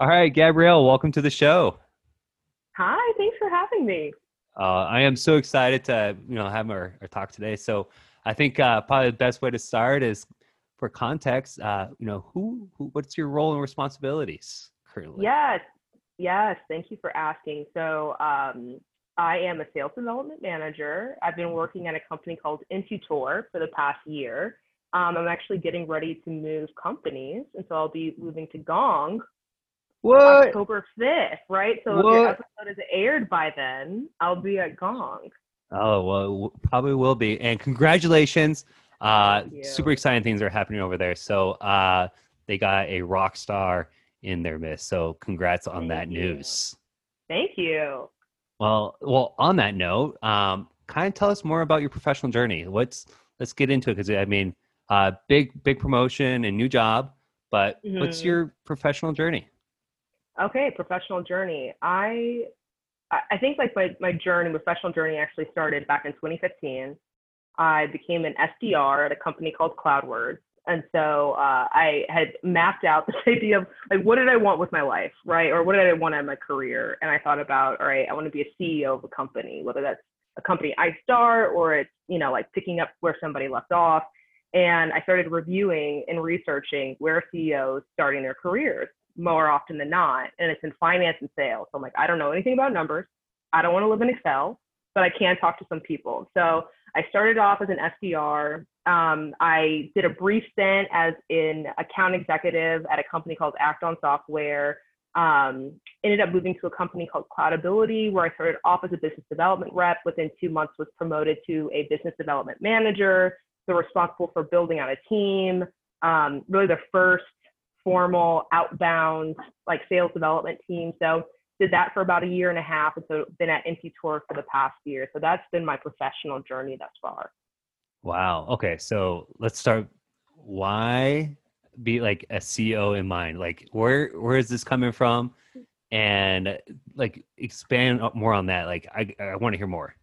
All right, Gabrielle, welcome to the show. Hi, thanks for having me. Uh, I am so excited to you know have our, our talk today. So I think uh, probably the best way to start is for context. Uh, you know, who, who what's your role and responsibilities currently? Yes, yes. Thank you for asking. So um, I am a sales development manager. I've been working at a company called Infutor for the past year. Um, I'm actually getting ready to move companies, and so I'll be moving to Gong What? October 5th, right? So if your episode is aired by then, I'll be at Gong. Oh well, w- probably will be. And congratulations! Uh, super exciting things are happening over there. So uh, they got a rock star in their midst. So congrats on Thank that you. news. Thank you. Well, well. On that note, um, kind of tell us more about your professional journey. Let's let's get into it because I mean, uh, big big promotion and new job. But what's Mhm. your professional journey? Okay, professional journey. I I think like my, my journey, professional journey actually started back in 2015. I became an SDR at a company called CloudWords. And so uh, I had mapped out this idea of like, what did I want with my life, right? Or what did I want in my career? And I thought about, all right, I want to be a CEO of a company, whether that's a company I start or it's, you know, like picking up where somebody left off. And I started reviewing and researching where CEOs starting their careers more often than not. And it's in finance and sales. So I'm like, I don't know anything about numbers. I don't want to live in Excel, but I can talk to some people. So I started off as an SDR. Um, I did a brief stint as an account executive at a company called Act-On Software. Um, ended up moving to a company called Cloudability, where I started off as a business development rep. Within two months, was promoted to a business development manager. So responsible for building out a team. Um, really, the first formal outbound like sales development team. So did that for about a year and a half, and so been at Infutor for the past year. So that's been my professional journey thus far. Wow. Okay, so let's start. Why be like a CEO in mind? Like, where where is this coming from? And like, expand more on that. Like, I I want to hear more.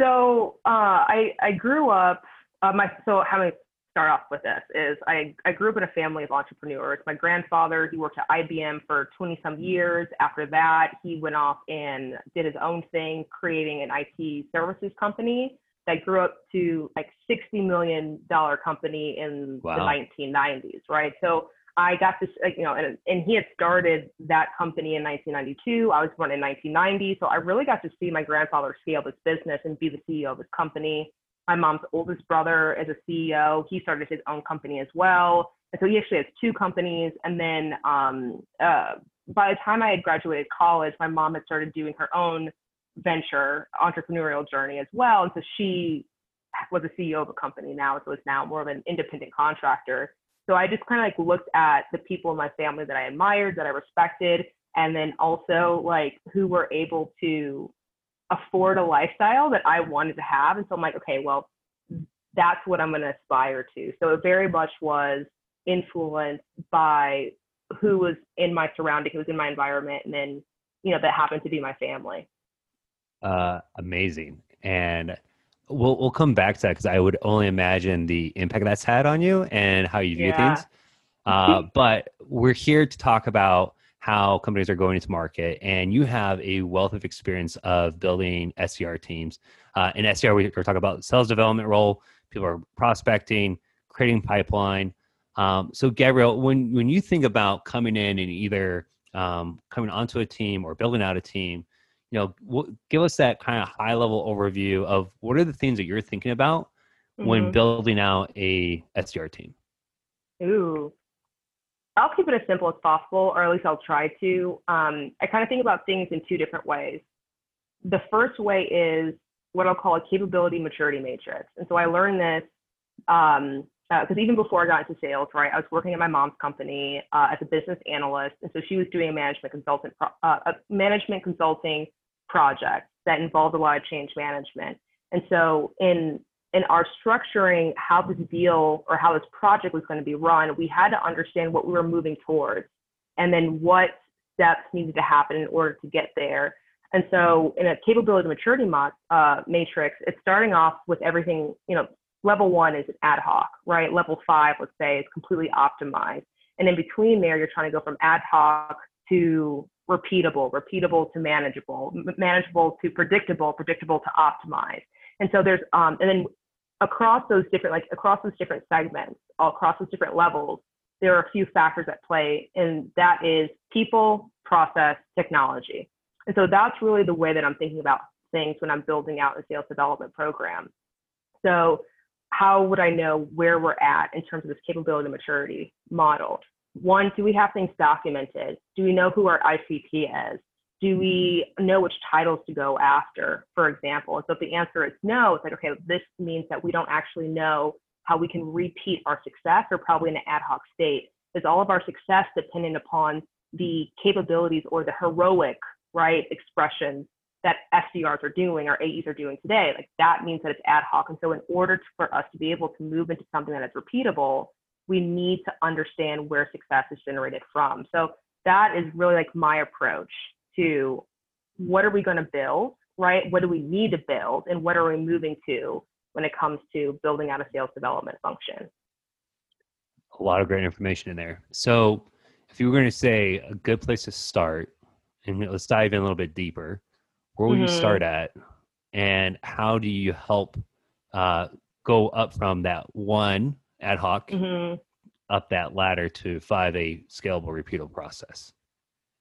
So uh, I I grew up. Uh, my so how I start off with this is I I grew up in a family of entrepreneurs. My grandfather he worked at IBM for 20 some mm-hmm. years. After that, he went off and did his own thing, creating an IT services company that grew up to like 60 million dollar company in Wow. the 1990s. Right. So I got this, you know, and, and he had started that company in 1992. I was born in 1990. So I really got to see my grandfather scale this business and be the CEO of his company. My mom's oldest brother is a CEO. He started his own company as well. And so he actually has two companies. And then um, uh, by the time I had graduated college, my mom had started doing her own venture entrepreneurial journey as well. And so she was a CEO of a company now. So it's now more of an independent contractor. So I just kind of like looked at the people in my family that I admired, that I respected, and then also like who were able to afford a lifestyle that I wanted to have. And so I'm like, okay, well, that's what I'm going to aspire to. So it very much was influenced by who was in my surrounding, who was in my environment, and then, you know, that happened to be my family. Uh, amazing. And we'll we'll come back to that because I would only imagine the impact that's had on you and how you view Yeah. things. Uh, but we're here to talk about how companies are going into market, and you have a wealth of experience of building SDR teams. Uh, in SDR, we- we're talking about sales development role. People are prospecting, creating pipeline. Um, so, Gabrielle, when when you think about coming in and either um, coming onto a team or building out a team, you know, w- give us that kind of high level overview of what are the things that you're thinking about when Mhm. building out a SDR team. Ooh. I'll keep it as simple as possible, or at least I'll try to. Um, I kind of think about things in two different ways. The first way is what I'll call a capability maturity matrix. And so I learned this because even before I got into sales, right, I was working at my mom's company uh, as a business analyst. And so she was doing a management consultant, pro- uh, a management consulting project that involved a lot of change management. And so in in our structuring how this deal or how this project was going to be run, we had to understand what we were moving towards and then what steps needed to happen in order to get there. And so in a capability maturity mo- uh, matrix, it's starting off with everything, you know, level one is ad hoc, right? Level five, let's say, is completely optimized. And in between there, you're trying to go from ad hoc to repeatable, repeatable to manageable, manageable to predictable, predictable to optimize. And so there's, um, and then across those different, like across those different segments, all across those different levels, there are a few factors at play, and that is people, process, technology. And so that's really the way that I'm thinking about things when I'm building out a sales development program. So how would I know where we're at in terms of this capability maturity model? One, do we have things documented? Do we know who our ICP is? Do we know which titles to go after, for example? And so if the answer is no, it's like, okay, this means that we don't actually know how we can repeat our success or probably in an ad hoc state. Is all of our success dependent upon the capabilities or the heroic, right, expressions that SDRs are doing or AEs are doing today. Like that means that it's ad hoc. And so in order to, for us to be able to move into something that is repeatable, we need to understand where success is generated from. So that is really like my approach to what are we going to build, right? What do we need to build and what are we moving to when it comes to building out a sales development function? A lot of great information in there. So if you were going to say a good place to start, and let's dive in a little bit deeper, where will mm-hmm. you start at and how do you help uh, go up from that one ad hoc mm-hmm. up that ladder to five a scalable repeatable process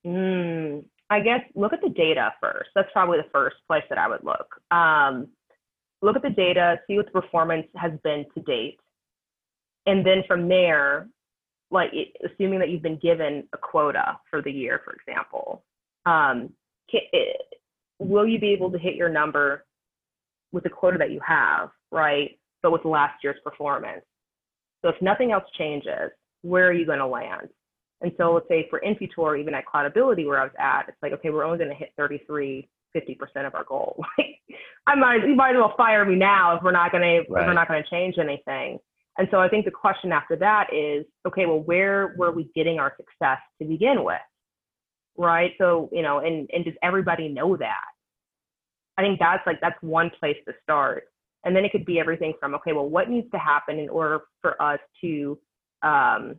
mm, i guess look at the data first that's probably the first place that i would look um, look at the data see what the performance has been to date and then from there like assuming that you've been given a quota for the year for example um, will you be able to hit your number with the quota that you have, right? But with last year's performance. So if nothing else changes, where are you going to land? And so let's say for Infutor, even at Cloudability where I was at, it's like, okay, we're only going to hit 33, 50% of our goal. Like I might, you might as well fire me now if we're not going to, right. if we're not going to change anything. And so I think the question after that is, okay, well, where were we getting our success to begin with? right? So, you know, and, and does everybody know that? I think that's like, that's one place to start. And then it could be everything from, okay, well, what needs to happen in order for us to, um,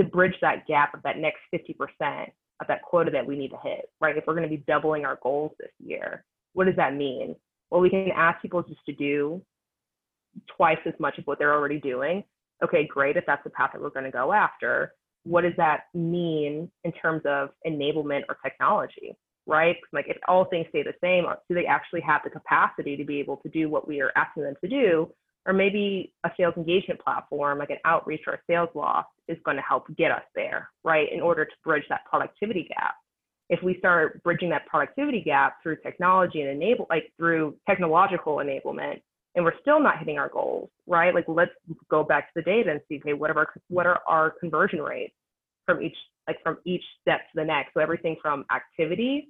to bridge that gap of that next 50% of that quota that we need to hit, right? If we're going to be doubling our goals this year, what does that mean? Well, we can ask people just to do twice as much of what they're already doing. Okay, great. If that's the path that we're going to go after, what does that mean in terms of enablement or technology, right? Like if all things stay the same, do they actually have the capacity to be able to do what we are asking them to do? Or maybe a sales engagement platform like an outreach or a SalesLoft is going to help get us there, right? In order to bridge that productivity gap. If we start bridging that productivity gap through technology and enable, like through technological enablement, and we're still not hitting our goals, right? Like let's go back to the data and see, okay, what are our what are our conversion rates from each like from each step to the next. So everything from activity,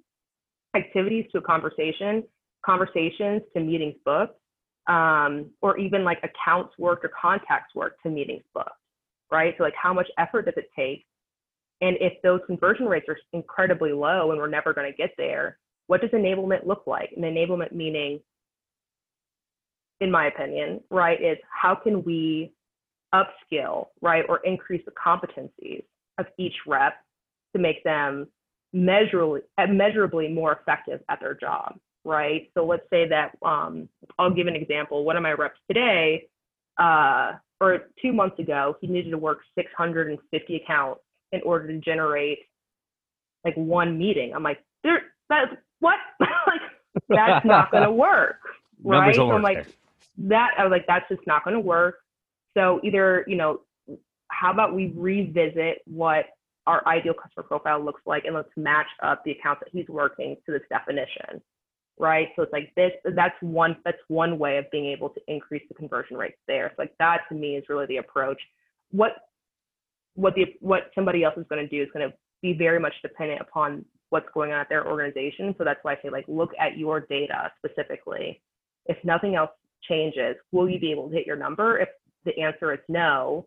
activities to a conversation, conversations to meetings booked, um, or even like accounts work or contacts work to meetings booked, right? So like how much effort does it take? And if those conversion rates are incredibly low and we're never going to get there, what does enablement look like? And enablement meaning in my opinion, right, is how can we upskill, right, or increase the competencies of each rep to make them measurably, measurably more effective at their job, right? So let's say that um, I'll give an example. One of my reps today, uh, or two months ago, he needed to work 650 accounts in order to generate like one meeting. I'm like, there, that what? like that's not going to work, right? So I'm like, there that I was like, that's just not going to work. So either, you know, how about we revisit what our ideal customer profile looks like and let's match up the accounts that he's working to this definition right? So it's like this that's one that's one way of being able to increase the conversion rates there. So like that to me is really the approach. What what the what somebody else is going to do is going to be very much dependent upon what's going on at their organization. So that's why i say like look at your data specifically. If nothing else changes, will you be able to hit your number? If the answer is no,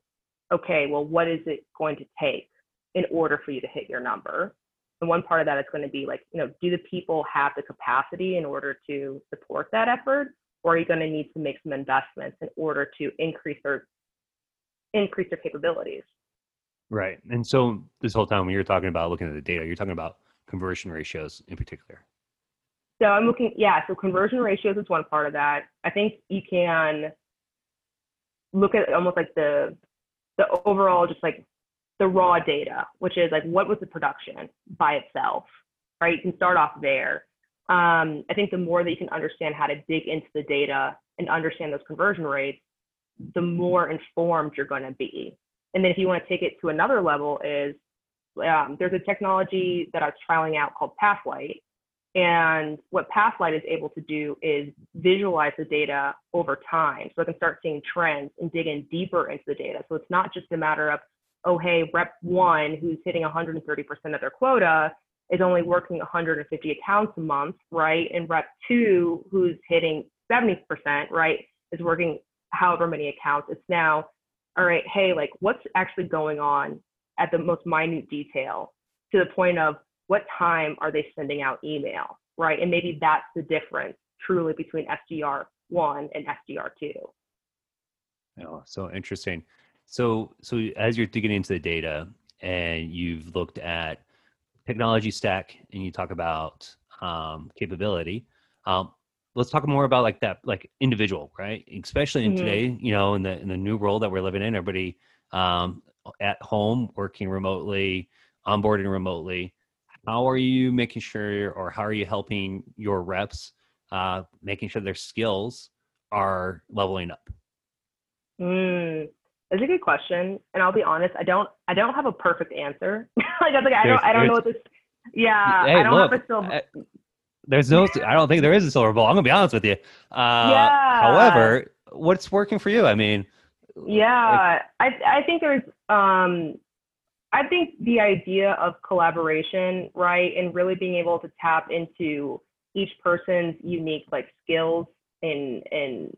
okay, well, what is it going to take in order for you to hit your number? And one part of that is going to be like, you know, do the people have the capacity in order to support that effort? Or are you going to need to make some investments in order to increase their increase their capabilities? Right. And so this whole time when you're talking about looking at the data, you're talking about conversion ratios in particular. So I'm looking, yeah, so conversion ratios is one part of that. I think you can look at almost like the the overall just like the raw data, which is like what was the production by itself, right? You can start off there. Um, I think the more that you can understand how to dig into the data and understand those conversion rates, the more informed you're going to be. And then if you want to take it to another level, is um, there's a technology that I was trialing out called Pathlight. And what Pathlight is able to do is visualize the data over time. So I can start seeing trends and dig in deeper into the data. So it's not just a matter of, oh, hey, rep one, who's hitting 130% of their quota, is only working 150 accounts a month, right? And rep two, who's hitting 70%, right, is working however many accounts. It's now, all right, hey, like what's actually going on at the most minute detail to the point of what time are they sending out email, right? And maybe that's the difference truly between SDR one and SDR two. Oh, so interesting. So, so as you're digging into the data and you've looked at technology stack and you talk about um, capability, um, let's talk more about like that, like individual, right? Especially in mm-hmm. today, you know, in the in the new world that we're living in, everybody um, at home, working remotely, onboarding remotely. How are you making sure, or how are you helping your reps, uh, making sure their skills are leveling up? Mm, that's a good question, and I'll be honest. I don't. I don't have a perfect answer. like I like, I don't. I don't know what this. Yeah, hey, I don't look, have a silver. there's no. I don't think there is a silver bullet. I'm gonna be honest with you. Uh, yeah. However, what's working for you? I mean. Yeah, like, I I think there's um I think the idea of collaboration, right, and really being able to tap into each person's unique like skills and and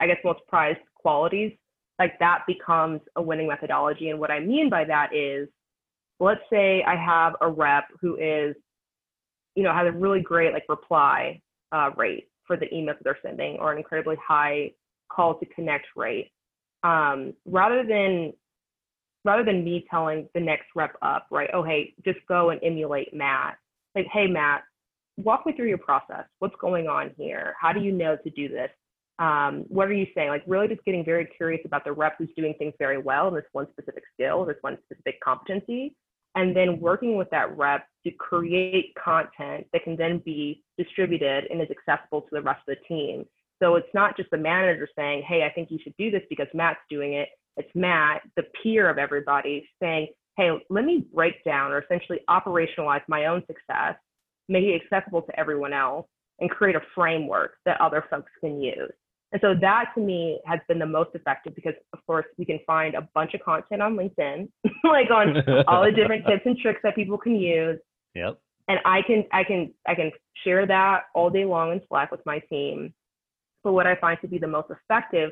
I guess most prized qualities, like that becomes a winning methodology. And what I mean by that is, let's say I have a rep who is, you know, has a really great like reply uh, rate for the emails that they're sending, or an incredibly high call to connect rate. Um, rather than rather than me telling the next rep up, right? Oh, hey, just go and emulate Matt. Like, hey, Matt, walk me through your process. What's going on here? How do you know to do this? Um, what are you saying? Like, really just getting very curious about the rep who's doing things very well in this one specific skill, this one specific competency, and then working with that rep to create content that can then be distributed and is accessible to the rest of the team. So it's not just the manager saying, hey, I think you should do this because Matt's doing it it's Matt, the peer of everybody, saying, hey, let me break down or essentially operationalize my own success, make it accessible to everyone else, and create a framework that other folks can use. And so that to me has been the most effective because, of course, we can find a bunch of content on LinkedIn, like on all the different tips and tricks that people can use. Yep. And I can I can I can share that all day long in Slack with my team. But what I find to be the most effective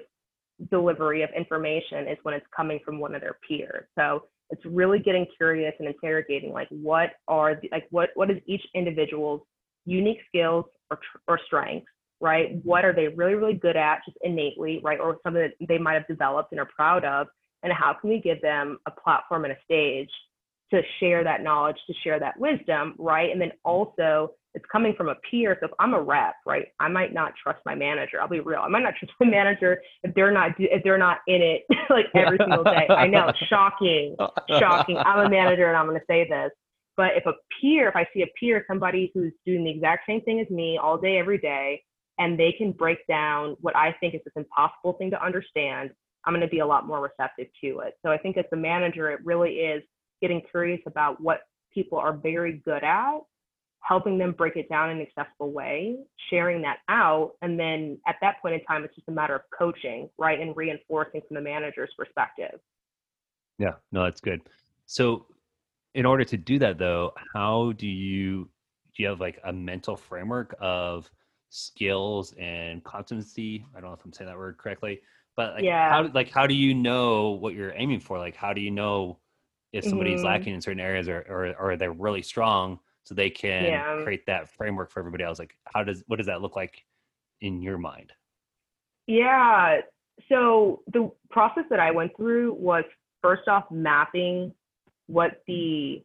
delivery of information is when it's coming from one of their peers. So it's really getting curious and interrogating like what are the, like what what is each individual's unique skills or or strengths, right? What are they really really good at just innately, right? Or something that they might have developed and are proud of, and how can we give them a platform and a stage to share that knowledge, to share that wisdom, right? And then also it's coming from a peer. So if I'm a rep, right, I might not trust my manager. I'll be real. I might not trust my manager if they're not if they're not in it like every single day. I know, shocking, shocking. I'm a manager and I'm going to say this. But if a peer, if I see a peer, somebody who's doing the exact same thing as me all day, every day, and they can break down what I think is this impossible thing to understand, I'm going to be a lot more receptive to it. So I think as a manager, it really is getting curious about what people are very good at helping them break it down in an accessible way, sharing that out. And then at that point in time, it's just a matter of coaching, right? And reinforcing from the manager's perspective. Yeah, no, that's good. So, in order to do that, though, how do you do you have like a mental framework of skills and competency? I don't know if I'm saying that word correctly, but like, yeah. how like how do you know what you're aiming for? Like, how do you know if somebody's mm-hmm. lacking in certain areas or, or or they're really strong? so they can yeah. create that framework for everybody else like how does what does that look like in your mind yeah so the process that i went through was first off mapping what the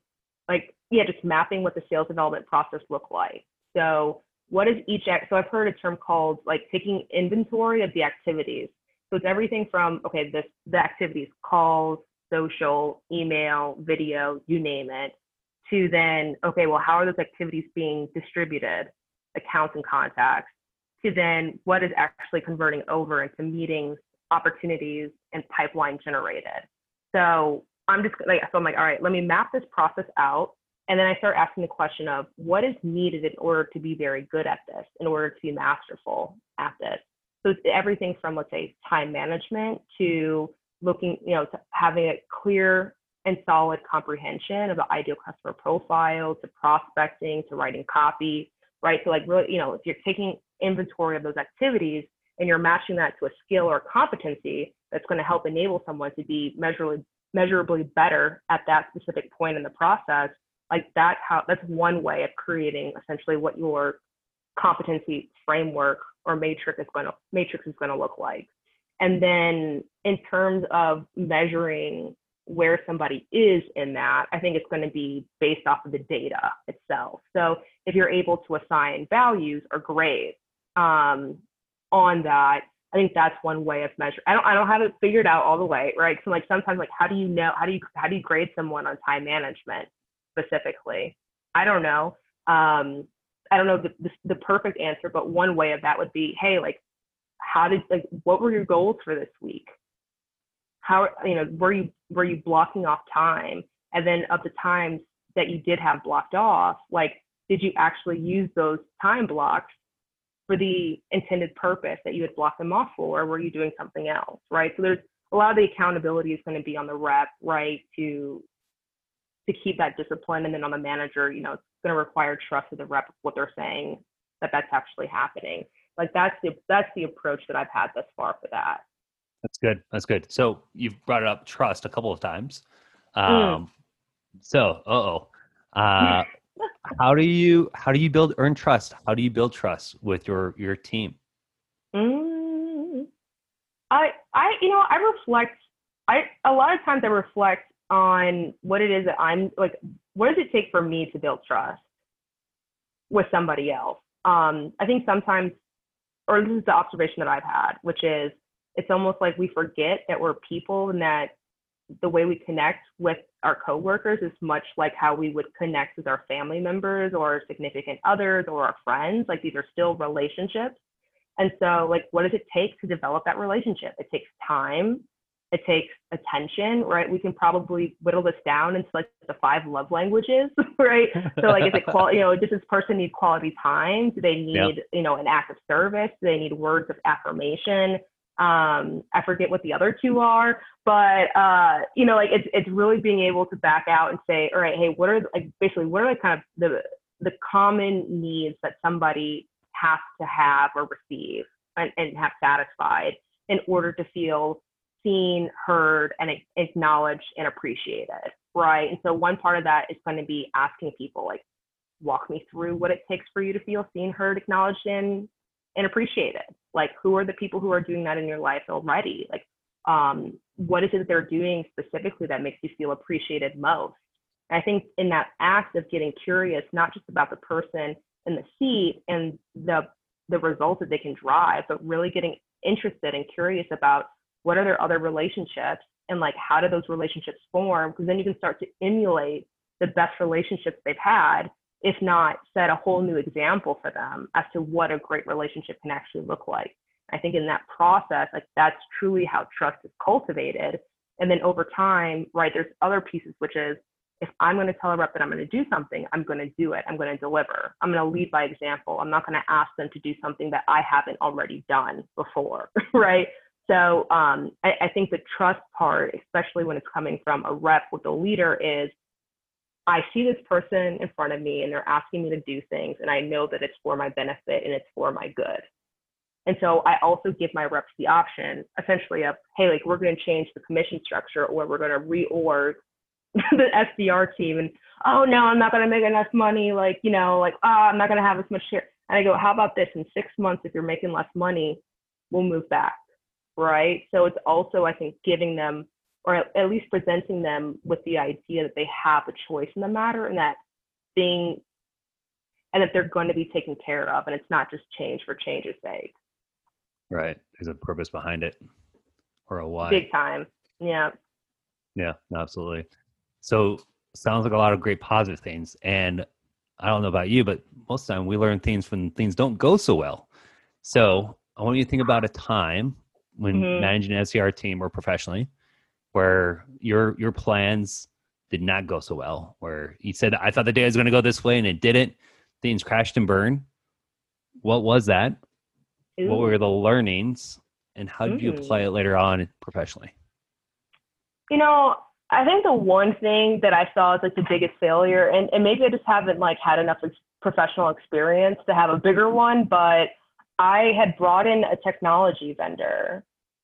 like yeah just mapping what the sales development process looked like so what is each act so i've heard a term called like taking inventory of the activities so it's everything from okay this the activities calls social email video you name it to then okay well how are those activities being distributed accounts and contacts to then what is actually converting over into meetings opportunities and pipeline generated so I'm just like, so I'm like, all right, let me map this process out. And then I start asking the question of what is needed in order to be very good at this, in order to be masterful at this. So it's everything from, let's say, time management to looking, you know, to having a clear and solid comprehension of the ideal customer profile to prospecting to writing copy, right? So like really, you know, if you're taking inventory of those activities and you're matching that to a skill or competency that's going to help enable someone to be measurably measurably better at that specific point in the process, like that's how that's one way of creating essentially what your competency framework or matrix is going to matrix is going to look like. And then in terms of measuring where somebody is in that, I think it's going to be based off of the data itself. So if you're able to assign values or grades um, on that, I think that's one way of measuring. I don't I don't have it figured out all the way, right? So like sometimes like how do you know how do you how do you grade someone on time management specifically? I don't know. Um, I don't know the, the, the perfect answer, but one way of that would be, hey, like how did like what were your goals for this week? How you know were you were you blocking off time? And then of the times that you did have blocked off, like did you actually use those time blocks for the intended purpose that you had blocked them off for, or were you doing something else, right? So there's a lot of the accountability is going to be on the rep, right, to to keep that discipline, and then on the manager, you know, it's going to require trust of the rep what they're saying that that's actually happening. Like that's the that's the approach that I've had thus far for that. That's good. That's good. So you've brought up trust a couple of times. Mm. Um, mm. So, oh, uh, how do you how do you build earn trust? How do you build trust with your your team? Mm, I I you know I reflect. I a lot of times I reflect on what it is that I'm like. What does it take for me to build trust with somebody else? Um, I think sometimes, or this is the observation that I've had, which is it's almost like we forget that we're people and that the way we connect with our coworkers is much like how we would connect with our family members or significant others or our friends. Like these are still relationships. And so, like, what does it take to develop that relationship? It takes time. It takes attention, right? We can probably whittle this down into like the five love languages, right? So, like, is it quality? You know, does this person need quality time? Do they need, yep. you know, an act of service? Do they need words of affirmation? um i forget what the other two are but uh you know like it's it's really being able to back out and say all right hey what are like basically what are the kind of the the common needs that somebody has to have or receive and, and have satisfied in order to feel seen heard and acknowledged and appreciated right and so one part of that is going to be asking people like walk me through what it takes for you to feel seen heard acknowledged and and appreciate it. Like, who are the people who are doing that in your life already? Like, um, what is it they're doing specifically that makes you feel appreciated most? And I think in that act of getting curious, not just about the person in the seat and the the results that they can drive, but really getting interested and curious about what are their other relationships and like how do those relationships form? Because then you can start to emulate the best relationships they've had if not set a whole new example for them as to what a great relationship can actually look like. I think in that process, like that's truly how trust is cultivated. And then over time, right, there's other pieces, which is if I'm going to tell a rep that I'm going to do something, I'm going to do it. I'm going to deliver. I'm going to lead by example. I'm not going to ask them to do something that I haven't already done before, right? So um, I, I think the trust part, especially when it's coming from a rep with a leader, is I see this person in front of me and they're asking me to do things, and I know that it's for my benefit and it's for my good. And so I also give my reps the option, essentially, of hey, like we're going to change the commission structure or we're going to reorg the SDR team. And oh no, I'm not going to make enough money. Like you know, like oh, I'm not going to have as much share. And I go, how about this? In six months, if you're making less money, we'll move back, right? So it's also I think giving them or at least presenting them with the idea that they have a choice in the matter and that being and that they're going to be taken care of and it's not just change for change's sake. Right. There's a purpose behind it or a why. Big time. Yeah. Yeah absolutely. So sounds like a lot of great positive things and i don't know about you but most of the time we learn things when things don't go so well. So i want you to think about a time when mm-hmm. managing an SDR team or professionally where your your plans did not go so well where you said i thought the day was going to go this way and it didn't. Things crashed and burned. What was that? Ooh. what were the learnings and how did you apply it later on professionally? You know i think the one thing that i saw as like the biggest failure and, and maybe i just haven't like had enough professional experience to have a bigger one but i had brought in a technology vendor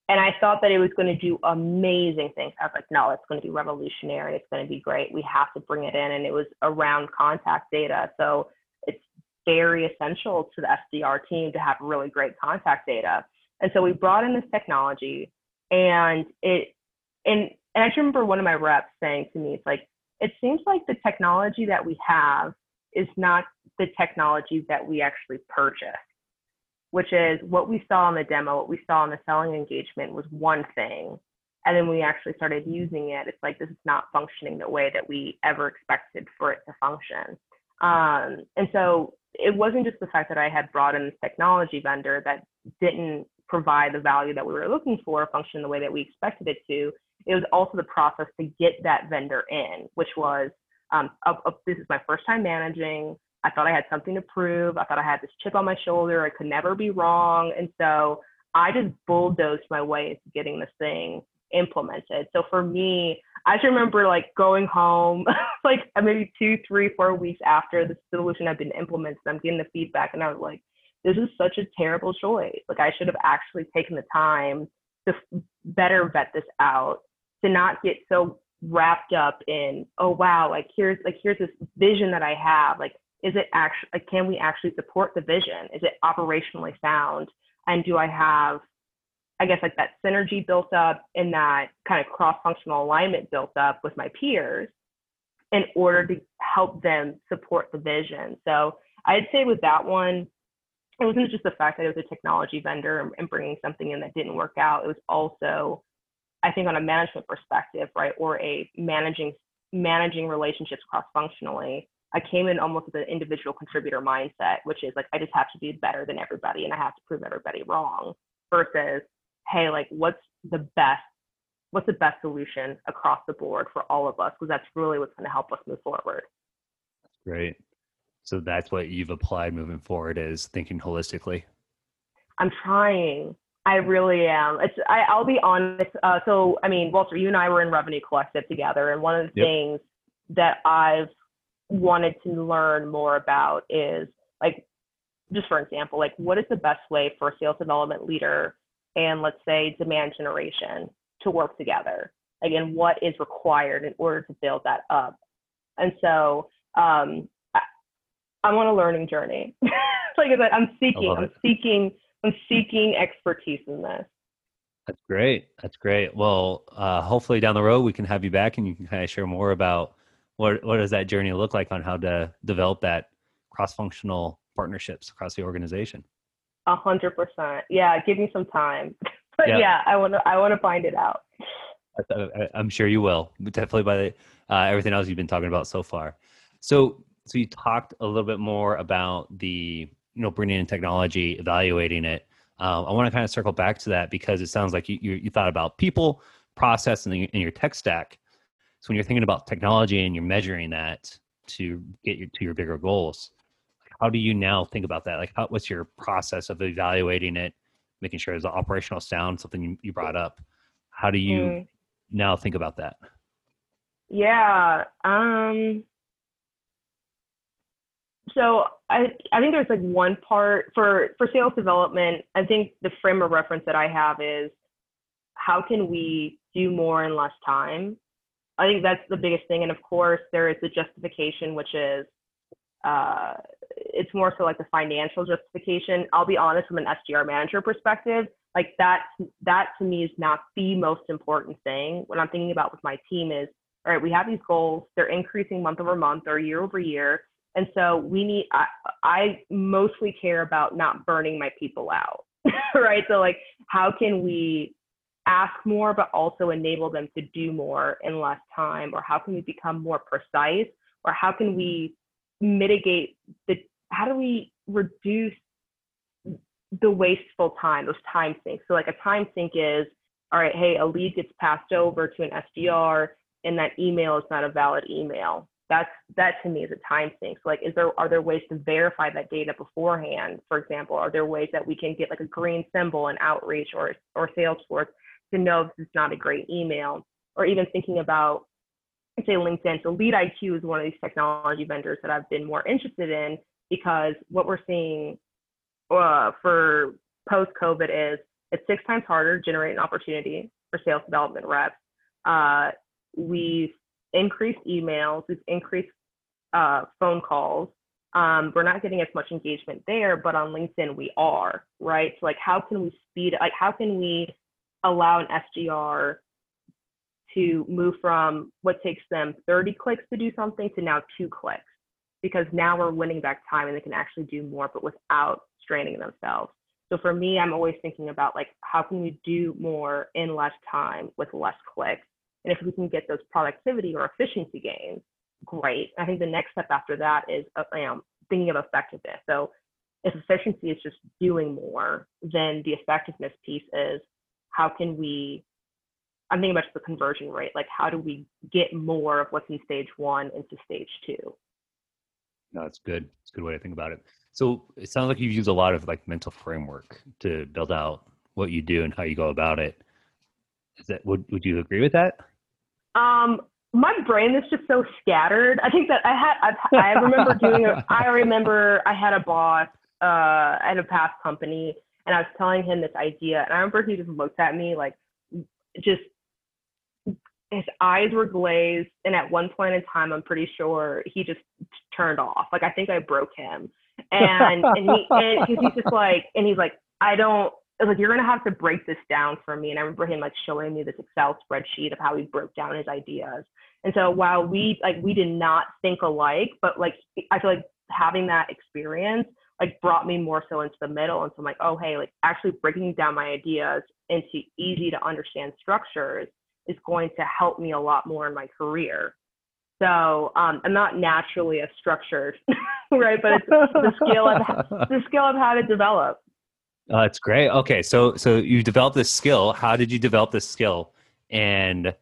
and I thought that it was going to do amazing things. I was like, no, it's going to be revolutionary. It's going to be great. We have to bring it in. And it was around contact data. So it's very essential to the SDR team to have really great contact data. And so we brought in this technology and it, and, and I remember one of my reps saying to me, it's like, it seems like the technology that we have is not the technology that we actually purchased which is what we saw in the demo, what we saw in the selling engagement was one thing. And then we actually started using it. It's like this is not functioning the way that we ever expected for it to function. Um, and so it wasn't just the fact that I had brought in this technology vendor that didn't provide the value that we were looking for, function the way that we expected it to. It was also the process to get that vendor in, which was um, this is my first time managing. I thought I had something to prove. I thought I had this chip on my shoulder. I could never be wrong. And so I just bulldozed my way into getting this thing implemented. So for me, I just remember like going home, like maybe two, three, four weeks after the solution had been implemented. I'm getting the feedback, and I was like, "This is such a terrible choice. Like I should have actually taken the time to better vet this out, to not get so wrapped up in, oh wow, like here's like here's this vision that I have, like is it actually can we actually support the vision? Is it operationally sound? And do i have i guess like that synergy built up and that kind of cross-functional alignment built up with my peers in order to help them support the vision? So i'd say with that one it wasn't just the fact that it was a technology vendor and bringing something in that didn't work out. It was also i think on a management perspective right or a managing managing relationships cross functionally I came in almost with an individual contributor mindset, which is like, I just have to be better than everybody and I have to prove everybody wrong versus, hey, like, what's the best, what's the best solution across the board for all of us? Because that's really what's going to help us move forward. Great. So that's what you've applied moving forward is thinking holistically. I'm trying. I really am. It's I, I'll be honest. Uh, so I mean, Walter, you and I were in Revenue Collective together, and one of the yep. things that I've wanted to learn more about is like just for example like what is the best way for a sales development leader and let's say demand generation to work together? Again what is required in order to build that up? And so um, I, i'm on a learning journey. Like I i'm seeking i'm seeking i'm seeking expertise in this. That's great. That's great. Well uh, hopefully down the road we can have you back and you can kind of share more about what what does that journey look like on how to develop that cross functional partnerships across the organization? A hundred percent. Yeah, give me some time. but yeah, yeah I want to I want to find it out. I, am sure you will. Definitely by the, uh, everything else you've been talking about so far. So so you talked a little bit more about the you know bringing in technology, evaluating it. Um, I want to kind of circle back to that because it sounds like you you, you thought about people, process, and, the, and your tech stack. So when you're thinking about technology and you're measuring that to get you to your bigger goals, how do you now think about that? Like, how, what's your process of evaluating it, making sure it's operational sound, something you, you brought up? How do you mm. now think about that? Yeah. Um, so I, I think there's like one part for, for sales development. I think the frame of reference that I have is how can we do more in less time? I think that's the biggest thing. And of course, there is the justification, which is uh, it's more so like the financial justification. I'll be honest, from an SDR manager perspective, like that that to me is not the most important thing what i'm thinking about with my team is all right we have these goals they're increasing month over month or year over year and so we need i, I mostly care about not burning my people out right so like how can we ask more but also enable them to do more in less time or how can we become more precise or how can we mitigate the how do we reduce the wasteful time, those time sinks. So like a time sink is, all right, hey, a lead gets passed over to an SDR and that email is not a valid email. That's that to me is a time sink. So like, is there are there ways to verify that data beforehand? For example, are there ways that we can get like a green symbol in Outreach or or Salesforce to know this is not a great email? Or even thinking about say LinkedIn. So LeadIQ is one of these technology vendors that I've been more interested in because what we're seeing uh, for post COVID is it's six times harder to generate an opportunity for sales development reps. Uh, we've increased emails, we've increased uh, phone calls. Um, we're not getting as much engagement there, but on LinkedIn we are, right? So like, how can we speed? Like, how can we allow an SDR to move from what takes them 30 clicks to do something to now two clicks? Because now we're winning back time and they can actually do more, but without straining themselves. So for me, I'm always thinking about like how can we do more in less time with less clicks, and if we can get those productivity or efficiency gains, great. I think the next step after that is uh, you know, thinking of effectiveness. So if efficiency is just doing more, then the effectiveness piece is how can we I'm thinking about the conversion rate. Like, how do we get more of what's in stage one into stage two? No, that's good. It's a good way to think about it. So it sounds like you've used a lot of like mental framework to build out what you do and how you go about it. Is that would would you agree with that? Um, my brain is just so scattered. I think that I had I, I remember doing a, I remember I had a boss uh, at a past company and I was telling him this idea and I remember he just looked at me like just his eyes were glazed and at one point in time i'm pretty sure he just turned off. Like i think i broke him. And and he and he's just like and he's like i don't like you're gonna have to break this down for me. And i remember him like showing me this excel spreadsheet of how he broke down his ideas. And so while we like we did not think alike but like i feel like having that experience like brought me more so into the middle and so i'm like oh hey like actually breaking down my ideas into easy to understand structures is going to help me a lot more in my career. So um, I'm not naturally a structured, right? But it's the skill of the skill of how to develop. That's great. Okay, so so you developed this skill. How did you develop this skill? And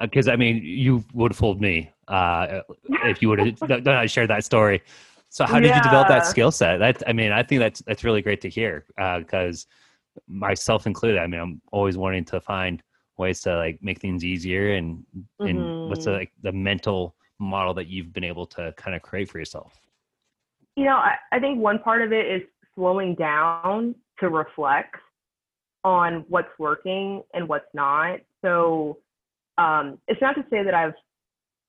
because uh, I mean, you would have fooled me uh, if you would have shared that story. So how did yeah. you develop that skill set? That I mean, I think that's that's really great to hear because uh, myself included. I mean, I'm always wanting to find ways to like make things easier and mm-hmm. and what's the, mm-hmm. like the mental model that you've been able to kind of create for yourself you know I, I think one part of it is slowing down to reflect on what's working and what's not so um, it's not to say that i've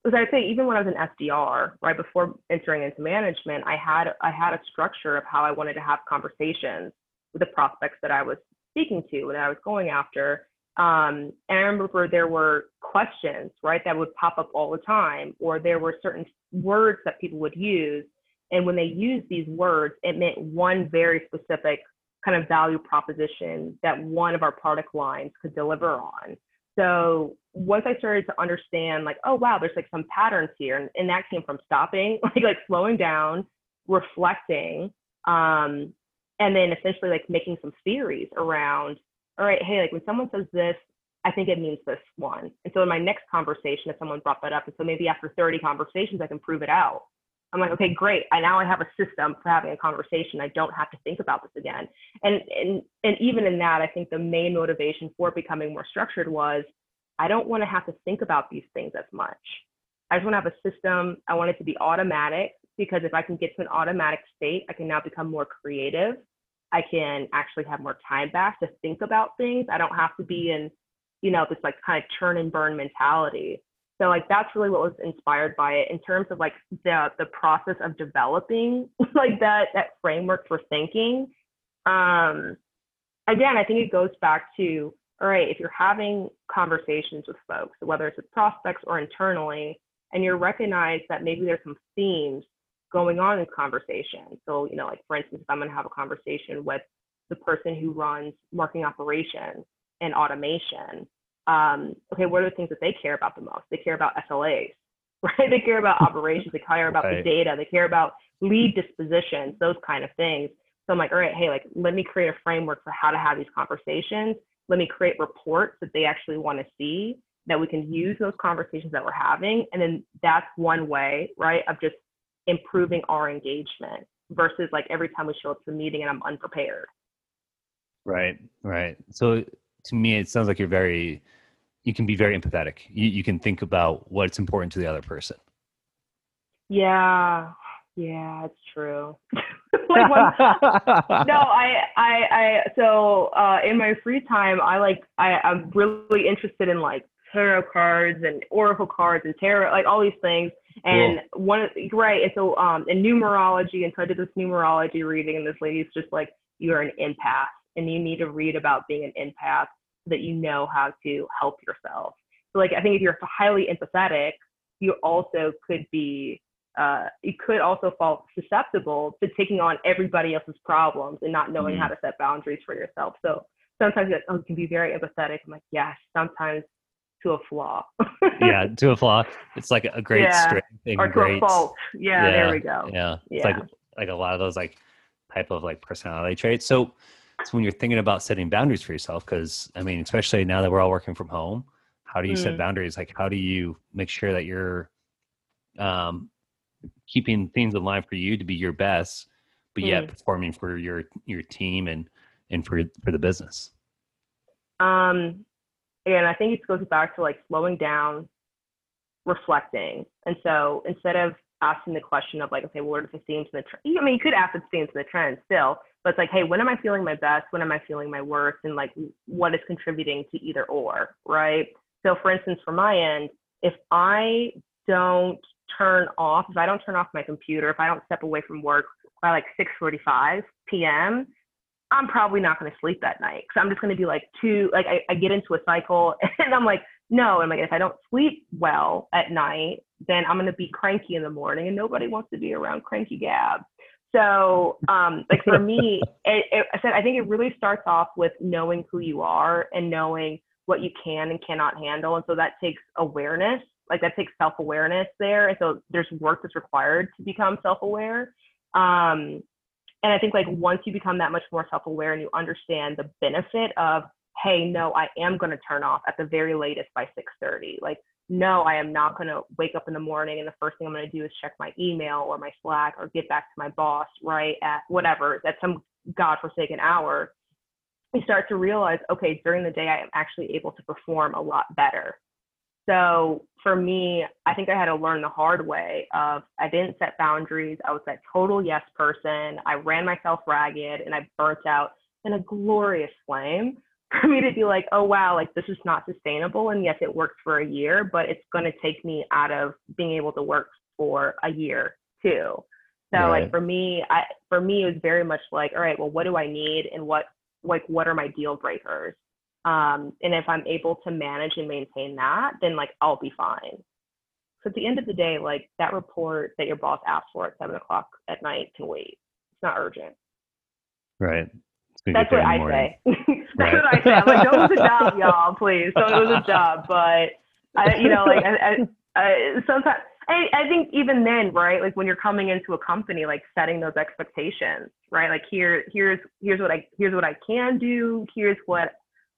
as I'd say, even when I was an SDR, right before entering into management, I had I had a structure of how I wanted to have conversations with the prospects that I was speaking to and I was going after. Um, and I remember there were questions, right, that would pop up all the time, or there were certain words that people would use. And when they used these words, it meant one very specific kind of value proposition that one of our product lines could deliver on. So once I started to understand, like, oh wow, there's like some patterns here, and, and that came from stopping, like like slowing down, reflecting, um, and then essentially like making some theories around all right, hey, like when someone says this, I think it means this one. And so in my next conversation, if someone brought that up, and so maybe after 30 conversations, I can prove it out. I'm like, okay, great. I now I have a system for having a conversation. I don't have to think about this again. And and and even in that, I think the main motivation for becoming more structured was I don't want to have to think about these things as much. I just want to have a system. I want it to be automatic because if I can get to an automatic state, I can now become more creative I can actually have more time back to think about things. I don't have to be in, you know, this like kind of churn and burn mentality. So like that's really what was inspired by it in terms of like the the process of developing like that that framework for thinking. Um, again, I think it goes back to all right, if you're having conversations with folks, whether it's with prospects or internally, and you recognize that maybe there's some themes going on in conversation. So, you know, like for instance, if I'm going to have a conversation with the person who runs marketing operations and automation, um, okay, what are the things that they care about the most? They care about SLAs, right? They care about operations, they care about right. the data, they care about lead dispositions, those kind of things. So I'm like, all right, hey, like let me create a framework for how to have these conversations. Let me create reports that they actually want to see that we can use those conversations that we're having. And then that's one way, right, of just improving our engagement versus like every time we show up to a meeting and I'm unprepared. Right, right. So to me, it sounds like you're very, you can be very empathetic. You, you can think about what's important to the other person. Yeah, yeah, it's true. like when, no, I, I, I. So uh, in my free time, I like, I, I'm really interested in like tarot cards and oracle cards and tarot, like all these things. And cool. one, right. And so, um, in numerology, and so I did this numerology reading, and this lady's just like, you are an empath, and you need to read about being an empath so that you know how to help yourself. So, like, I think if you're highly empathetic, you also could be, uh, you could also fall susceptible to taking on everybody else's problems and not knowing mm-hmm. how to set boundaries for yourself. So sometimes you, oh, you can be very empathetic. I'm like, yes, sometimes to a flaw. yeah, to a flaw. It's like a great yeah. strength or to great, a fault. Yeah, yeah, there we go. Yeah, it's yeah. like like a lot of those like type of like personality traits. So, so when you're thinking about setting boundaries for yourself, because I mean, especially now that we're all working from home, how do you mm. set boundaries? Like, how do you make sure that you're um, keeping things in line for you to be your best, but yet mm. performing for your your team and and for for the business? Um, and I think it goes back to like slowing down, reflecting. And so instead of asking the question of like, okay, well, what are the themes the trend? I mean, you could ask the themes in the trend still, but it's like, hey, when am I feeling my best? When am I feeling my worst? And like, what is contributing to either or, right? So for instance, for my end, if I don't turn off, if I don't turn off my computer, if I don't step away from work by like 6:45 p.m., I'm probably not going to sleep that night because I'm just going to be like too like I, I get into a cycle and I'm like no I'm like if I don't sleep well at night then I'm going to be cranky in the morning and nobody wants to be around cranky Gab. So um like for me it, it, I said I think it really starts off with knowing who you are and knowing what you can and cannot handle and so that takes awareness like that takes self-awareness there and so there's work that's required to become self-aware um and I think like once you become that much more self-aware and you understand the benefit of, hey, no, I am going to turn off at the very latest by 6:30. Like, no, I am not going to wake up in the morning and the first thing I'm going to do is check my email or my Slack or get back to my boss right at whatever at some godforsaken hour. You start to realize, okay, during the day I am actually able to perform a lot better so for me, I think I had to learn the hard way of I didn't set boundaries. I was that total yes person. I ran myself ragged and I burnt out in a glorious flame for me to be like, oh wow, like this is not sustainable. And yes, it worked for a year, but it's going to take me out of being able to work for a year too. So right. like for me, I for me it was very much like, all right, well, what do I need and what like what are my deal breakers? Um, and if I'm able to manage and maintain that, then like I'll be fine. So at the end of the day, like that report that your boss asked for at seven o'clock at night can wait. It's not urgent. Right. That's what I say. That's right. what I say. I'm like, don't lose a job, y'all, please. so it was a job. But I, you know, like I, I, I sometimes I, I think even then, right? Like when you're coming into a company, like setting those expectations, right? Like here, here's here's what I here's what I can do. Here's what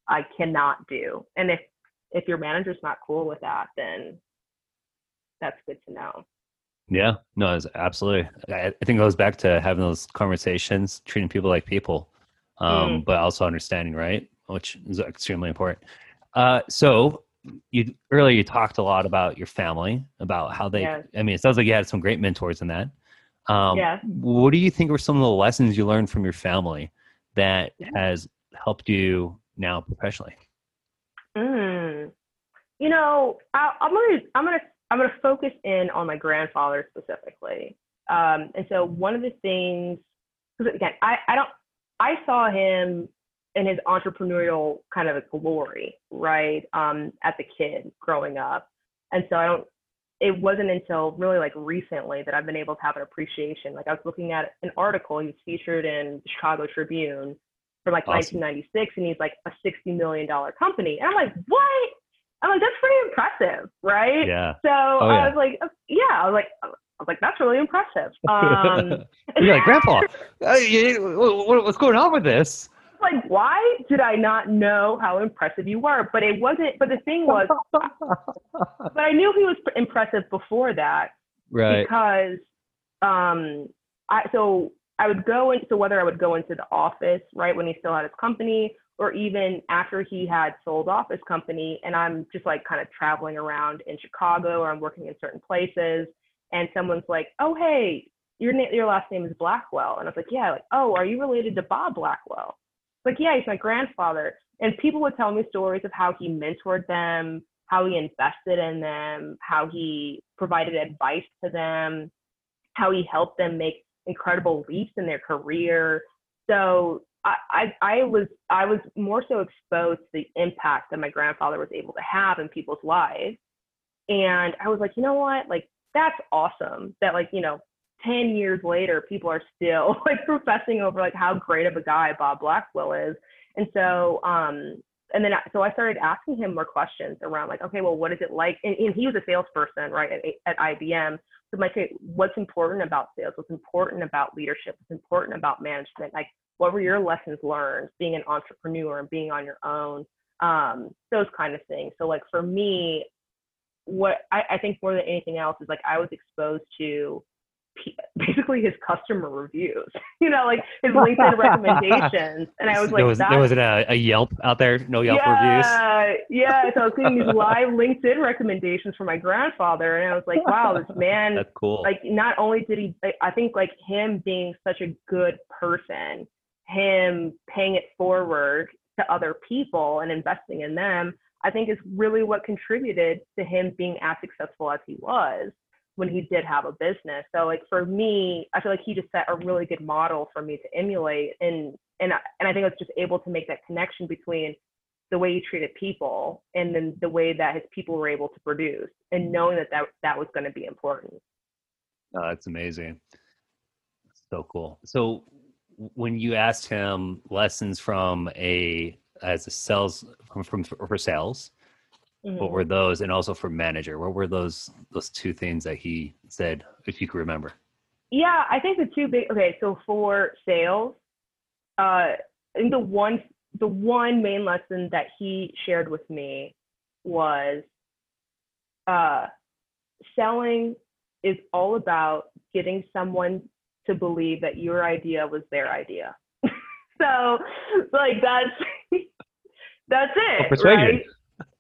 I cannot do. And if if your manager's not cool with that, then that's good to know. Yeah, no, it's absolutely. I, I think it goes back to having those conversations, treating people like people, um, mm. but also understanding, right? Which is extremely important. Uh, so you earlier you talked a lot about your family, about how they. Yes. I mean, it sounds like you had some great mentors in that. Um, yeah. What do you think were some of the lessons you learned from your family that has helped you now professionally? Mm. You know, I, am gonna I'm gonna I'm gonna focus in on my grandfather specifically. Um, and so one of the things, because again, I I don't I saw him in his entrepreneurial kind of glory, right? Um, as a kid growing up. And so I don't, it wasn't until really like recently that I've been able to have an appreciation. Like I was looking at an article, he was featured in the Chicago Tribune from like awesome. 1996, and he's like a $60 million company. And I'm like, what? I'm like, that's pretty impressive, right? Yeah. So oh, I was like, yeah, I was like, was like, that's really impressive. Um, You're like, Grandpa, uh, what's going on with this? like, why did I not know how impressive you were? But it wasn't. But the thing was, but I knew he was impressive before that, right? Because, um, I so I would go into, So whether I would go into the office, right, when he still had his company, or even after he had sold off his company, and I'm just like kind of traveling around in Chicago, or I'm working in certain places, and someone's like, "Oh, hey." Your, na- your last name is Blackwell. And I was like, yeah, like, oh, are you related to Bob Blackwell? like, yeah, he's my grandfather. And people would tell me stories of how he mentored them, how he invested in them, how he provided advice to them, how he helped them make incredible leaps in their career. So I, I, I was I was more so exposed to the impact that my grandfather was able to have in people's lives. And I was like, you know what? Like that's awesome that like, you know, 10 years later, people are still like professing over like how great of a guy Bob Blackwell is. And so, um, and then so I started asking him more questions around like, okay, well, what is it like? And, and he was a salesperson, right, at, at IBM. So my say, what's important about sales? What's important about leadership? What's important about management? Like, what were your lessons learned being an entrepreneur and being on your own? Um, those kind of things. So like for me, what I, I think more than anything else is like I was exposed to basically his customer reviews, you know, like his LinkedIn recommendations. And I was like, there, was, there wasn't a, uh, a, Yelp out there, no Yelp yeah, reviews. Yeah. So I was getting these live LinkedIn recommendations from my grandfather. And I was like, wow, this man, That's cool. like not only did he, I think like him being such a good person, him paying it forward to other people and investing in them, I think is really what contributed to him being as successful as he was when he did have a business. So like for me, I feel like he just set a really good model for me to emulate and and and I think I was just able to make that connection between the way he treated people and then the way that his people were able to produce and knowing that that, that was going to be important. Oh, that's amazing. So cool. So when you asked him lessons from a as a sales from, from for sales, Mm-hmm. What were mm-hmm. those, and also for manager? What were those those two things that he said, if you could remember? Yeah, I think the two big. Okay, so for sales, uh, I think the one the one main lesson that he shared with me was uh, selling is all about getting someone to believe that your idea was their idea. so, like that's that's it, right?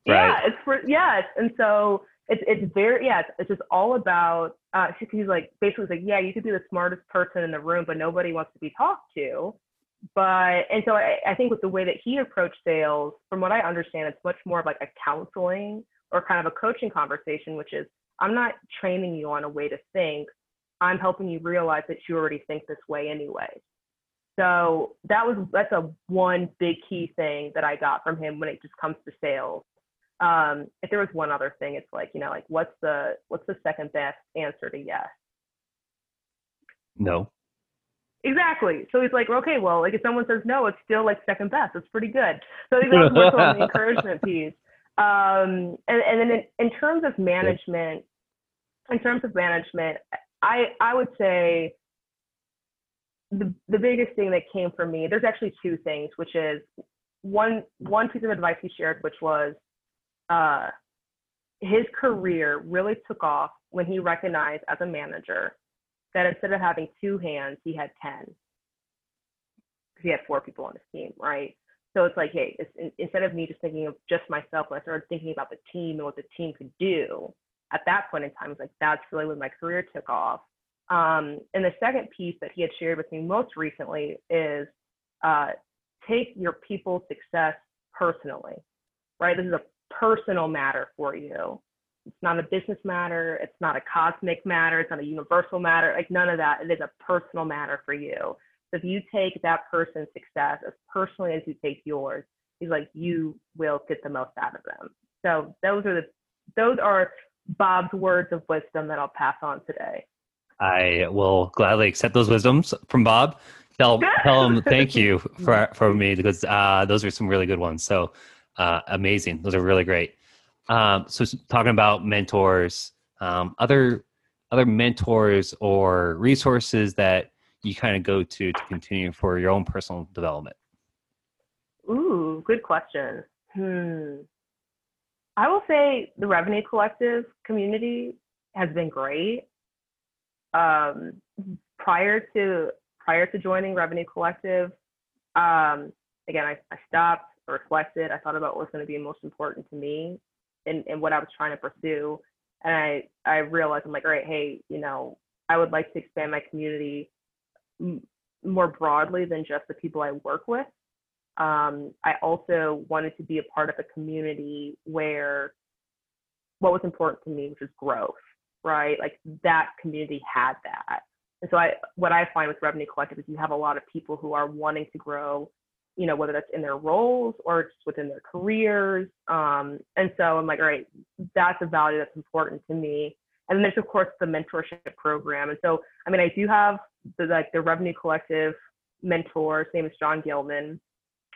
Right. Yeah, it's for yes, and so it's it's very yeah, it's, it's just all about. Uh, he's like basically like yeah, you could be the smartest person in the room, but nobody wants to be talked to. But and so I, I think with the way that he approached sales, from what I understand, it's much more of like a counseling or kind of a coaching conversation, which is I'm not training you on a way to think. I'm helping you realize that you already think this way anyway. So that was that's a one big key thing that I got from him when it just comes to sales um, if there was one other thing, it's like, you know, like what's the what's the second best answer to yes? No. Exactly. So he's like, okay, well, like if someone says no, it's still like second best. It's pretty good. So think that's more on the encouragement piece. Um, and, and then in, in terms of management, in terms of management, I I would say the the biggest thing that came for me, there's actually two things, which is one one piece of advice he shared, which was uh, his career really took off when he recognized as a manager that instead of having two hands, he had 10. Because he had four people on his team, right? So it's like, hey, it's, instead of me just thinking of just myself, when I started thinking about the team and what the team could do, at that point in time, it's like, that's really when my career took off. Um, and the second piece that he had shared with me most recently is uh, take your people's success personally, right? This is a personal matter for you. It's not a business matter. It's not a cosmic matter. It's not a universal matter. Like none of that. It is a personal matter for you. So if you take that person's success as personally as you take yours, he's like, you will get the most out of them. So those are the those are Bob's words of wisdom that I'll pass on today. I will gladly accept those wisdoms from Bob. Tell tell him thank you for for me because uh, those are some really good ones. So uh, amazing. Those are really great. Um, so talking about mentors, um, other other mentors or resources that you kind of go to to continue for your own personal development. Ooh, good question. Hmm. I will say the Revenue Collective community has been great. Um, prior to prior to joining Revenue Collective, um, again, I, I stopped, reflected, I thought about what was going to be most important to me and, and what I was trying to pursue. And I, I realized I'm like, all right, hey, you know, I would like to expand my community m- more broadly than just the people I work with. Um, I also wanted to be a part of a community where what was important to me, which was growth, right? Like that community had that. And so I, what I find with Revenue Collective is you have a lot of people who are wanting to grow, you know, whether that's in their roles or just within their careers. Um, and so I'm like, all right, that's a value that's important to me. And then there's of course the mentorship program. And so, I mean, I do have the like the Revenue Collective mentor. His name is John Gilman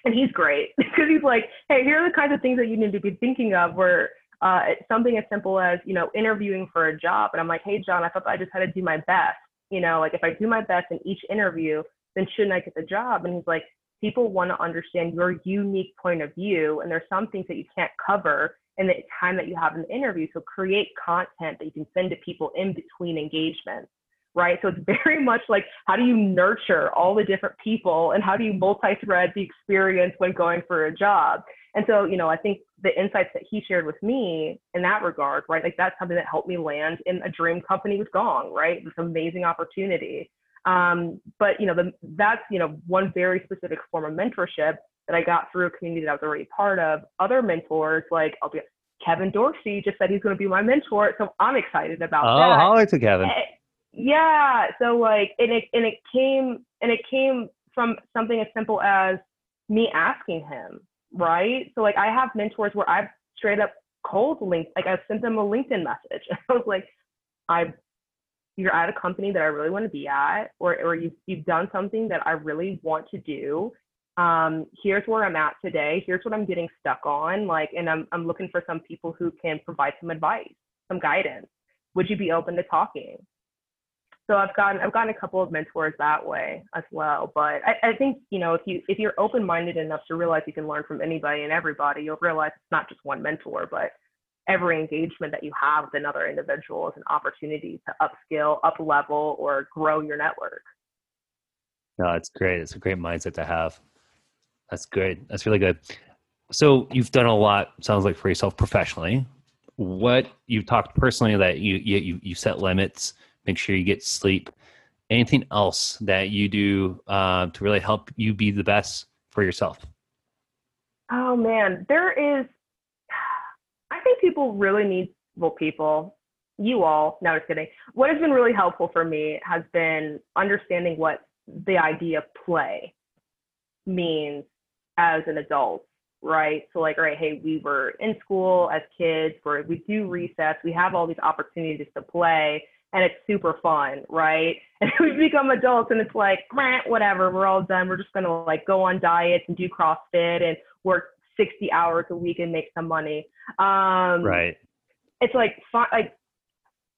and he's great because he's like, hey, here are the kinds of things that you need to be thinking of. Where uh, something as simple as you know interviewing for a job, and I'm like, hey, John, I thought I just had to do my best. You know, like if I do my best in each interview, then shouldn't I get the job? And he's like, people want to understand your unique point of view, and there's some things that you can't cover in the time that you have in the interview. So create content that you can send to people in between engagements right? So it's very much like how do you nurture all the different people and how do you multi-thread the experience when going for a job? And so, you know, I think the insights that he shared with me in that regard, right? Like that's something that helped me land in a dream company with Gong, right? This amazing opportunity. Um, but you know, the, that's you know one very specific form of mentorship that I got through a community that I was already part of. Other mentors, like I'll be Kevin Dorsey, just said he's going to be my mentor, so I'm excited about oh, that. Oh, to Kevin. Eh, yeah so like and it and it came and it came from something as simple as me asking him right? So like i have mentors where i've straight up cold linked like i sent them a linkedin message. I was like i you're at a company that i really want to be at or or you've, you've done something that i really want to do. Um, here's where i'm at today. Here's what i'm getting stuck on like and i'm, I'm looking for some people who can provide some advice some guidance. Would you be open to talking so I've gotten I've gotten a couple of mentors that way as well. But I, I think you know if you if you're open minded enough to realize you can learn from anybody and everybody, you'll realize it's not just one mentor, but every engagement that you have with another individual is an opportunity to upskill, up level, or grow your network. No, it's great. It's a great mindset to have. That's good. That's really good. So you've done a lot. Sounds like for yourself professionally. What you've talked personally that you you you set limits make sure you get sleep. Anything else that you do uh, to really help you be the best for yourself? Oh man, there is. I think people really need well, people, you all. No, just kidding. What has been really helpful for me has been understanding what the idea of play means as an adult right? So like, all right, hey, we were in school as kids, where we do recess, we have all these opportunities to play, and it's super fun, right? And we become adults and it's like, grant, whatever, we're all done. We're just gonna like go on diets and do CrossFit and work 60 hours a week and make some money. Um, right. It's like, like,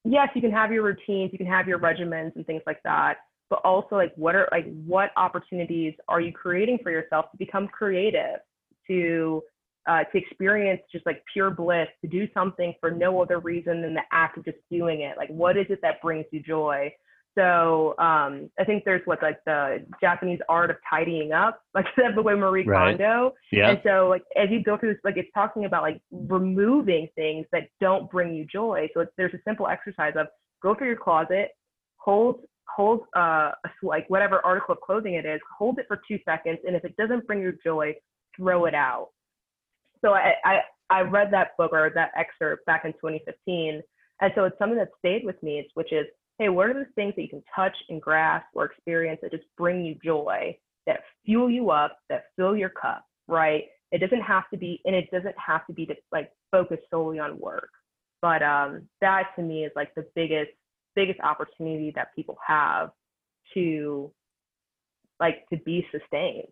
yes, you can have your routines, you can have your regimens and things like that, but also like, what are like, what opportunities are you creating for yourself to become creative, to uh, to experience just like pure bliss, to do something for no other reason than the act of just doing it. Like, what is it that brings you joy? So um, I think there's what like the Japanese art of tidying up, like said by Marie right. Kondo. Yeah. And so like as you go through this, like it's talking about like removing things that don't bring you joy. So there's a simple exercise of go through your closet, hold hold uh like whatever article of clothing it is, hold it for two seconds, and if it doesn't bring you joy, throw it out so I, I, I read that book or that excerpt back in 2015. And so it's something that stayed with me, which is hey, what are the things that you can touch and grasp or experience that just bring you joy, that fuel you up, that fill your cup, right? It doesn't have to be, and it doesn't have to be to like focus solely on work. But um, that to me is like the biggest, biggest opportunity that people have to like to be sustained.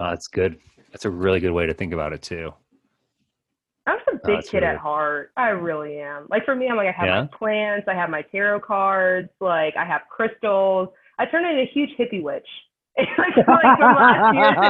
Oh, that's good. That's a really good way to think about it too. I'm just a oh, big oh, kid really... at heart. I really am. Like for me, I'm like I have yeah? my plants, I have my tarot cards, like I have crystals. I turned into a huge hippie witch. like, like from last year to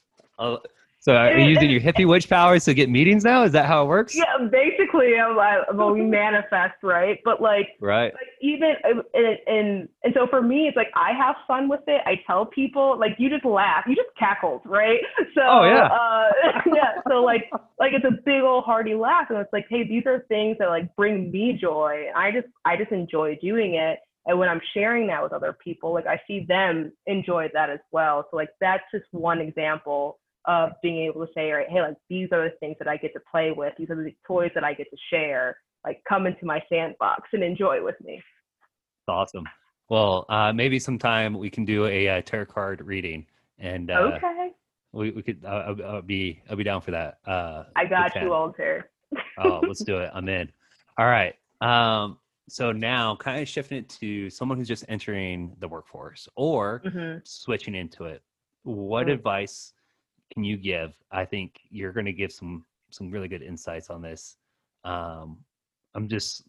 oh, now. So are you using your hippie witch powers to get meetings now? Is that how it works? Yeah, basically, I'm, well, we manifest, right? But like, right. Like even and, and and so for me, it's like I have fun with it. I tell people, like, you just laugh, you just cackled, right? So, oh yeah, uh, yeah. So like, like it's a big old hearty laugh, and it's like, hey, these are things that like bring me joy. I just, I just enjoy doing it. And when I'm sharing that with other people, like I see them enjoy that as well. So like that's just one example of being able to say, right, hey, like these are the things that I get to play with. These are the toys that I get to share. Like come into my sandbox and enjoy with me. That's awesome. Well, uh, maybe sometime we can do a, a uh, tarot card reading, and uh, okay, we we could. Uh, I'll, I'll, be I'll be down for that. Uh, I got you, Walter. oh, let's do it. I'm in. All right. Um, so now, kind of shifting it to someone who's just entering the workforce or mm-hmm. switching into it. What mm-hmm. advice can you give? I think you're going to give some some really good insights on this. Um, I'm just,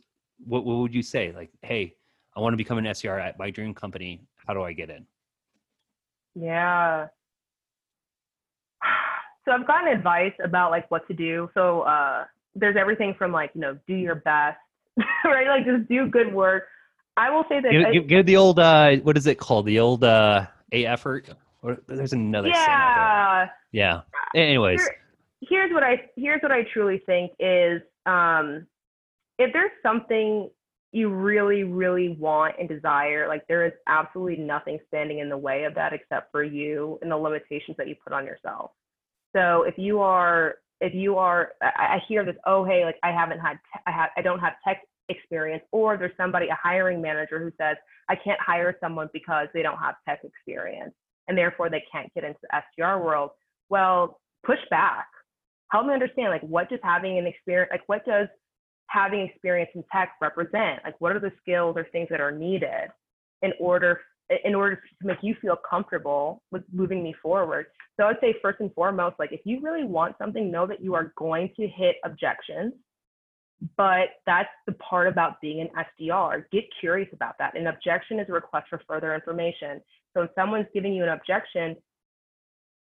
what what would you say? Like, hey, I want to become an SDR at my dream company. How do I get in? Yeah. So I've gotten advice about like what to do. So uh, there's everything from like you know do your best, right? Like just do good work. I will say that give, give, give the old uh, what is it called? The old uh, a effort. Or there's another. Yeah. Yeah. Anyways. Here, here's what I here's what I truly think is um, if there's something you really really want and desire like there is absolutely nothing standing in the way of that except for you and the limitations that you put on yourself so if you are if you are i, I hear this oh hey like i haven't had te- i have i don't have tech experience or there's somebody a hiring manager who says i can't hire someone because they don't have tech experience and therefore they can't get into the SDR world. Well, push back. Help me understand like what does having an experience like what does having experience in tech represent? Like what are the skills or things that are needed in order in order to make you feel comfortable with moving me forward. So I'd say first and foremost, like if you really want something, know that you are going to hit objections. But that's the part about being an SDR. Get curious about that. An objection is a request for further information. So if someone's giving you an objection,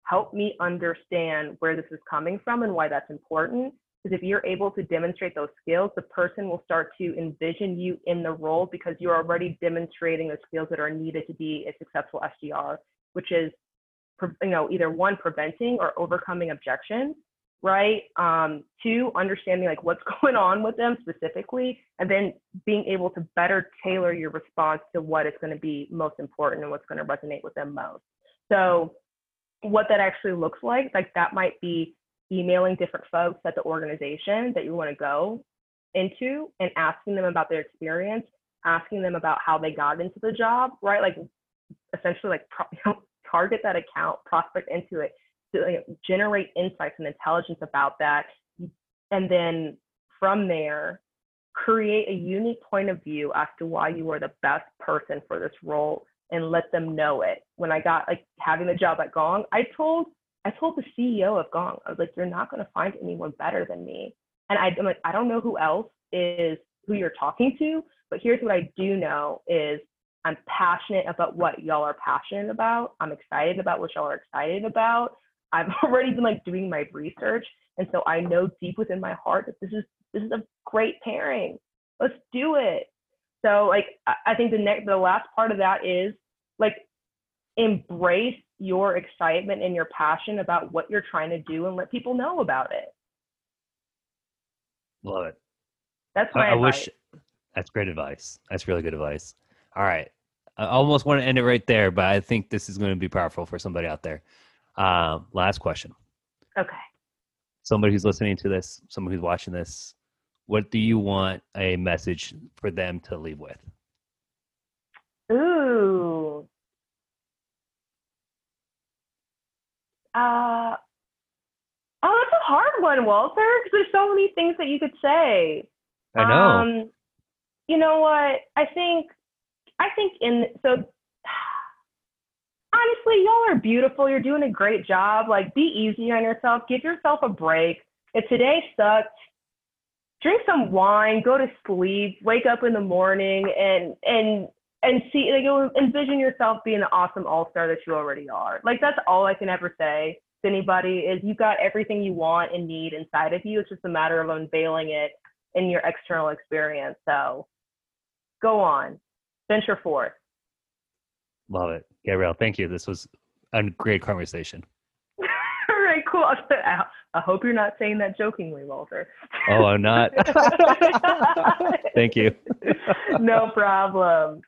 help me understand where this is coming from and why that's important. Because if you're able to demonstrate those skills, the person will start to envision you in the role because you're already demonstrating the skills that are needed to be a successful SDR, which is, you know, either one, preventing or overcoming objections, right? Um, two, understanding like what's going on with them specifically, and then being able to better tailor your response to what is going to be most important and what's going to resonate with them most. So, what that actually looks like, like that might be emailing different folks at the organization that you want to go into and asking them about their experience, asking them about how they got into the job, right? Like essentially like know, target that account, prospect into it, to uh, generate insights and intelligence about that. And then from there, create a unique point of view as to why you are the best person for this role and let them know it. When I got like having the job at Gong, I told I told the CEO of Gong, I was like, you're not gonna find anyone better than me. And I, I'm like, I don't know who else is who you're talking to, but here's what I do know is I'm passionate about what y'all are passionate about. I'm excited about what y'all are excited about. I've already been like doing my research, and so I know deep within my heart that this is this is a great pairing. Let's do it. So like I think the next the last part of that is like embrace your excitement and your passion about what you're trying to do and let people know about it. Love it. That's my I, I wish that's great advice. That's really good advice. All right. I almost want to end it right there, but I think this is going to be powerful for somebody out there. Uh, last question. Okay. Somebody who's listening to this, someone who's watching this, what do you want a message for them to leave with? Ooh. Uh, oh, that's a hard one, Walter, because there's so many things that you could say. I know. Um, you know what? I think, I think in, so honestly, y'all are beautiful. You're doing a great job. Like, be easy on yourself. Give yourself a break. If today sucks, drink some wine, go to sleep, wake up in the morning, and and and see like you'll envision yourself being the awesome all star that you already are. Like that's all I can ever say to anybody is you got everything you want and need inside of you. It's just a matter of unveiling it in your external experience. So go on, venture forth. Love it, Gabrielle. Thank you. This was a great conversation. All right, cool. I hope you're not saying that jokingly, Walter. Oh, I'm not. Thank you. no problem.